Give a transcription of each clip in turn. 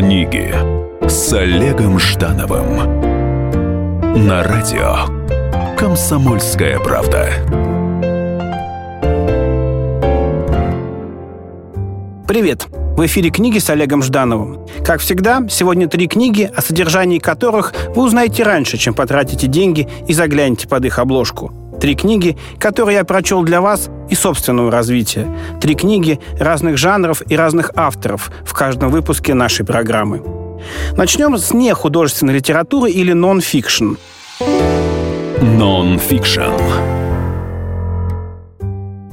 Книги с Олегом Ждановым на радио Комсомольская правда. Привет! В эфире книги с Олегом Ждановым. Как всегда, сегодня три книги, о содержании которых вы узнаете раньше, чем потратите деньги и заглянете под их обложку. Три книги, которые я прочел для вас и собственного развития. Три книги разных жанров и разных авторов в каждом выпуске нашей программы. Начнем с нехудожественной литературы или нон-фикшн. Нон-фикшн.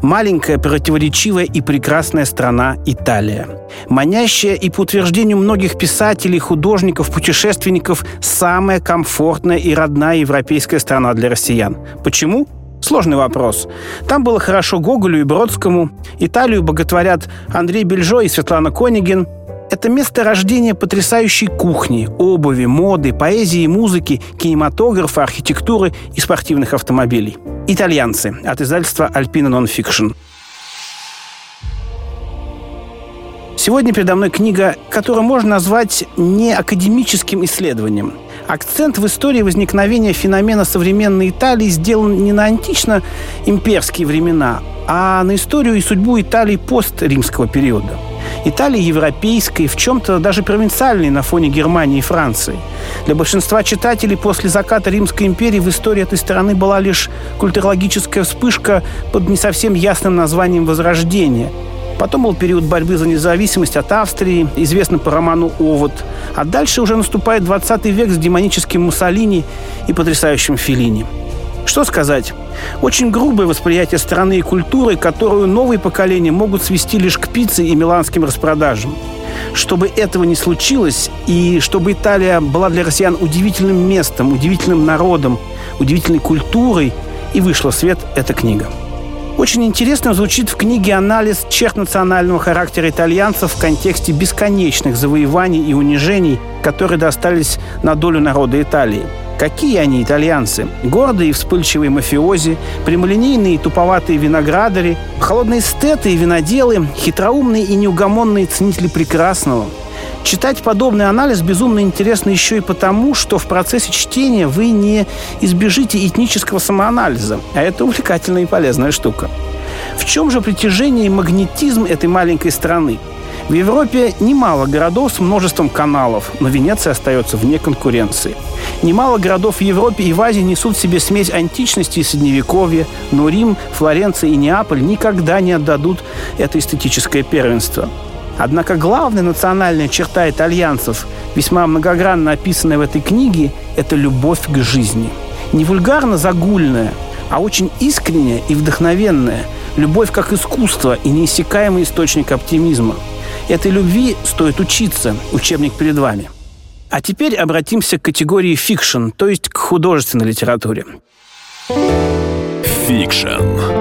Маленькая, противоречивая и прекрасная страна Италия. Манящая и по утверждению многих писателей, художников, путешественников самая комфортная и родная европейская страна для россиян. Почему? Сложный вопрос. Там было хорошо Гоголю и Бродскому. Италию боготворят Андрей Бильжо и Светлана Конеген. Это место рождения потрясающей кухни, обуви, моды, поэзии, музыки, кинематографа, архитектуры и спортивных автомобилей. «Итальянцы» от издательства «Альпина Нонфикшн». Сегодня передо мной книга, которую можно назвать не академическим исследованием. Акцент в истории возникновения феномена современной Италии сделан не на антично-имперские времена, а на историю и судьбу Италии постримского периода. Италия европейская, в чем-то даже провинциальной на фоне Германии и Франции. Для большинства читателей после заката Римской империи в истории этой страны была лишь культурологическая вспышка под не совсем ясным названием «Возрождение», Потом был период борьбы за независимость от Австрии, известный по роману «Овод». А дальше уже наступает 20 век с демоническим Муссолини и потрясающим Феллини. Что сказать? Очень грубое восприятие страны и культуры, которую новые поколения могут свести лишь к пицце и миланским распродажам. Чтобы этого не случилось, и чтобы Италия была для россиян удивительным местом, удивительным народом, удивительной культурой, и вышла в свет эта книга. Очень интересным звучит в книге анализ черт национального характера итальянцев в контексте бесконечных завоеваний и унижений, которые достались на долю народа Италии. Какие они, итальянцы? Гордые и вспыльчивые мафиози, прямолинейные и туповатые виноградари, холодные эстеты и виноделы, хитроумные и неугомонные ценители прекрасного – Читать подобный анализ безумно интересно еще и потому, что в процессе чтения вы не избежите этнического самоанализа, а это увлекательная и полезная штука. В чем же притяжение и магнетизм этой маленькой страны? В Европе немало городов с множеством каналов, но Венеция остается вне конкуренции. Немало городов в Европе и в Азии несут в себе смесь античности и средневековья, но Рим, Флоренция и Неаполь никогда не отдадут это эстетическое первенство. Однако главная национальная черта итальянцев, весьма многогранно описанная в этой книге, это любовь к жизни. Не вульгарно загульная, а очень искренняя и вдохновенная. Любовь как искусство и неиссякаемый источник оптимизма. Этой любви стоит учиться. Учебник перед вами. А теперь обратимся к категории фикшн, то есть к художественной литературе. Фикшн.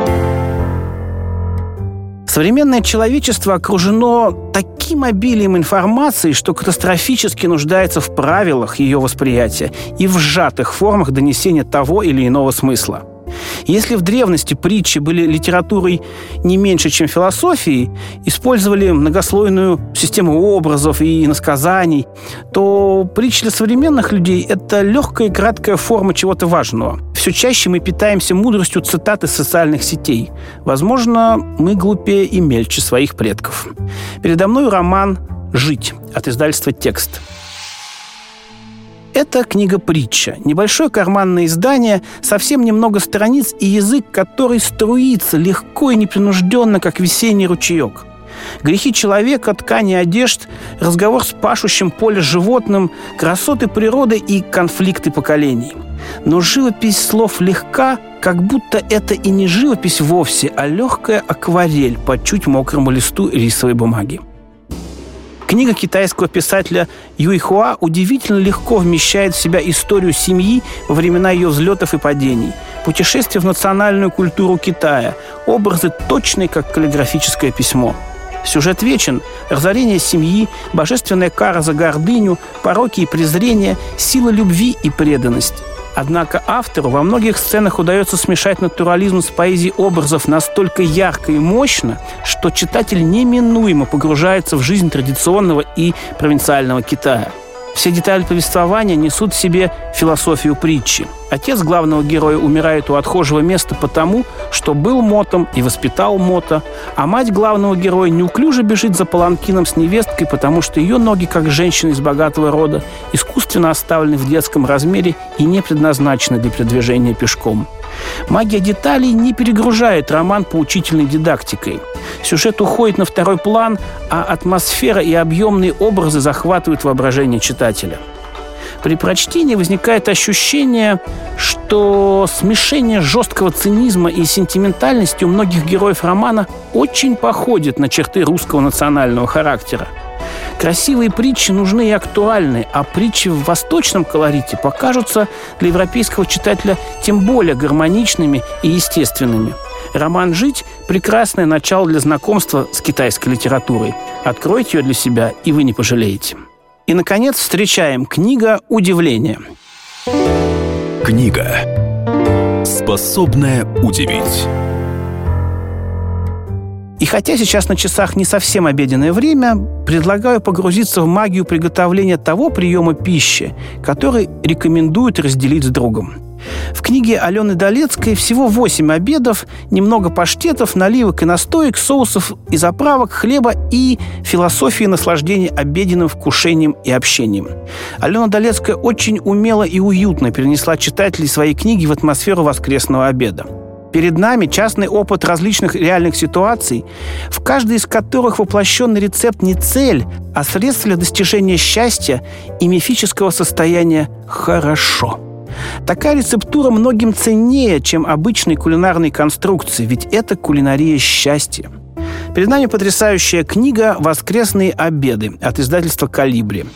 Современное человечество окружено таким обилием информации, что катастрофически нуждается в правилах ее восприятия и в сжатых формах донесения того или иного смысла. Если в древности притчи были литературой не меньше, чем философией, использовали многослойную систему образов и иносказаний, то притчи для современных людей – это легкая и краткая форма чего-то важного. Все чаще мы питаемся мудростью цитат из социальных сетей. Возможно, мы глупее и мельче своих предков. Передо мной роман «Жить» от издательства «Текст». Это книга-притча. Небольшое карманное издание, совсем немного страниц и язык, который струится легко и непринужденно, как весенний ручеек. Грехи человека, ткани одежд, разговор с пашущим поле животным, красоты природы и конфликты поколений. Но живопись слов легка, как будто это и не живопись вовсе, а легкая акварель по чуть мокрому листу рисовой бумаги. Книга китайского писателя Юйхуа удивительно легко вмещает в себя историю семьи во времена ее взлетов и падений, путешествие в национальную культуру Китая, образы точные, как каллиграфическое письмо. Сюжет вечен. Разорение семьи, божественная кара за гордыню, пороки и презрение, сила любви и преданность. Однако автору во многих сценах удается смешать натурализм с поэзией образов настолько ярко и мощно, что читатель неминуемо погружается в жизнь традиционного и провинциального Китая – все детали повествования несут в себе философию притчи. Отец главного героя умирает у отхожего места потому, что был мотом и воспитал мота, а мать главного героя неуклюже бежит за паланкином с невесткой, потому что ее ноги, как женщины из богатого рода, искусственно оставлены в детском размере и не предназначены для передвижения пешком. Магия деталей не перегружает роман поучительной дидактикой. Сюжет уходит на второй план, а атмосфера и объемные образы захватывают воображение читателя. При прочтении возникает ощущение, что смешение жесткого цинизма и сентиментальности у многих героев романа очень походит на черты русского национального характера. Красивые притчи нужны и актуальны, а притчи в восточном колорите покажутся для европейского читателя тем более гармоничными и естественными. Роман «Жить» – прекрасное начало для знакомства с китайской литературой. Откройте ее для себя, и вы не пожалеете. И, наконец, встречаем книга «Удивление». Книга, способная удивить. И хотя сейчас на часах не совсем обеденное время, предлагаю погрузиться в магию приготовления того приема пищи, который рекомендуют разделить с другом. В книге Алены Долецкой всего 8 обедов, немного паштетов, наливок и настоек, соусов и заправок, хлеба и философии наслаждения обеденным вкушением и общением. Алена Долецкая очень умело и уютно перенесла читателей своей книги в атмосферу воскресного обеда. Перед нами частный опыт различных реальных ситуаций, в каждой из которых воплощенный рецепт не цель, а средство для достижения счастья и мифического состояния «хорошо». Такая рецептура многим ценнее, чем обычные кулинарные конструкции, ведь это кулинария счастья. Перед нами потрясающая книга «Воскресные обеды» от издательства «Калибри»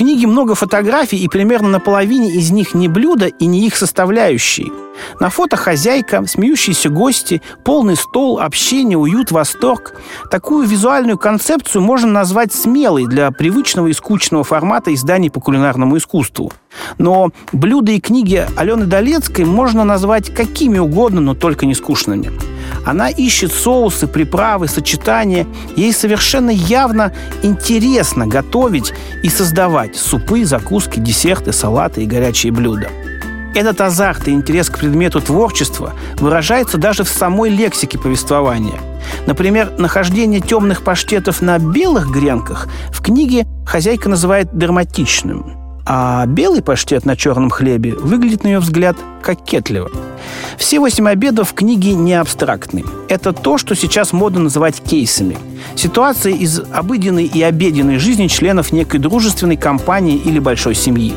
книге много фотографий, и примерно на половине из них не блюда и не их составляющие. На фото хозяйка, смеющиеся гости, полный стол, общение, уют, восторг. Такую визуальную концепцию можно назвать смелой для привычного и скучного формата изданий по кулинарному искусству. Но блюда и книги Алены Долецкой можно назвать какими угодно, но только не скучными. Она ищет соусы, приправы, сочетания. Ей совершенно явно интересно готовить и создавать супы, закуски, десерты, салаты и горячие блюда. Этот азарт и интерес к предмету творчества выражается даже в самой лексике повествования. Например, нахождение темных паштетов на белых гренках в книге хозяйка называет драматичным, а белый паштет на черном хлебе выглядит, на ее взгляд, кокетливо. Все восемь обедов в книге не абстрактны. Это то, что сейчас модно называть кейсами. Ситуации из обыденной и обеденной жизни членов некой дружественной компании или большой семьи.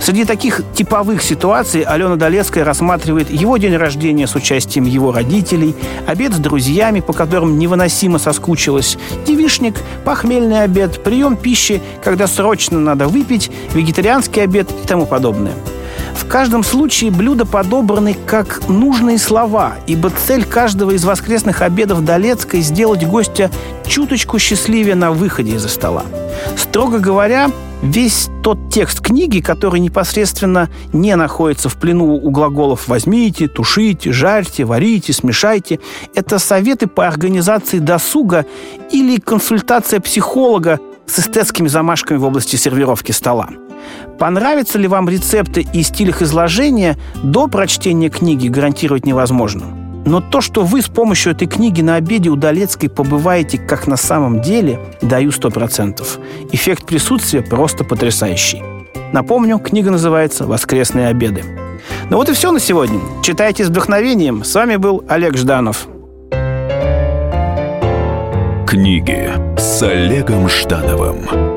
Среди таких типовых ситуаций Алена Долецкая рассматривает его день рождения с участием его родителей, обед с друзьями, по которым невыносимо соскучилась, девишник, похмельный обед, прием пищи, когда срочно надо выпить, вегетарианский обед и тому подобное. В каждом случае блюда подобраны как нужные слова, ибо цель каждого из воскресных обедов Долецкой – сделать гостя чуточку счастливее на выходе из-за стола. Строго говоря, весь тот текст книги, который непосредственно не находится в плену у глаголов «возьмите», «тушите», «жарьте», «варите», «смешайте», это советы по организации досуга или консультация психолога с эстетскими замашками в области сервировки стола. Понравятся ли вам рецепты и стиль их изложения, до прочтения книги гарантировать невозможно. Но то, что вы с помощью этой книги на обеде у Долецкой побываете как на самом деле, даю сто процентов. Эффект присутствия просто потрясающий. Напомню, книга называется «Воскресные обеды». Ну вот и все на сегодня. Читайте с вдохновением. С вами был Олег Жданов. Книги с Олегом Ждановым.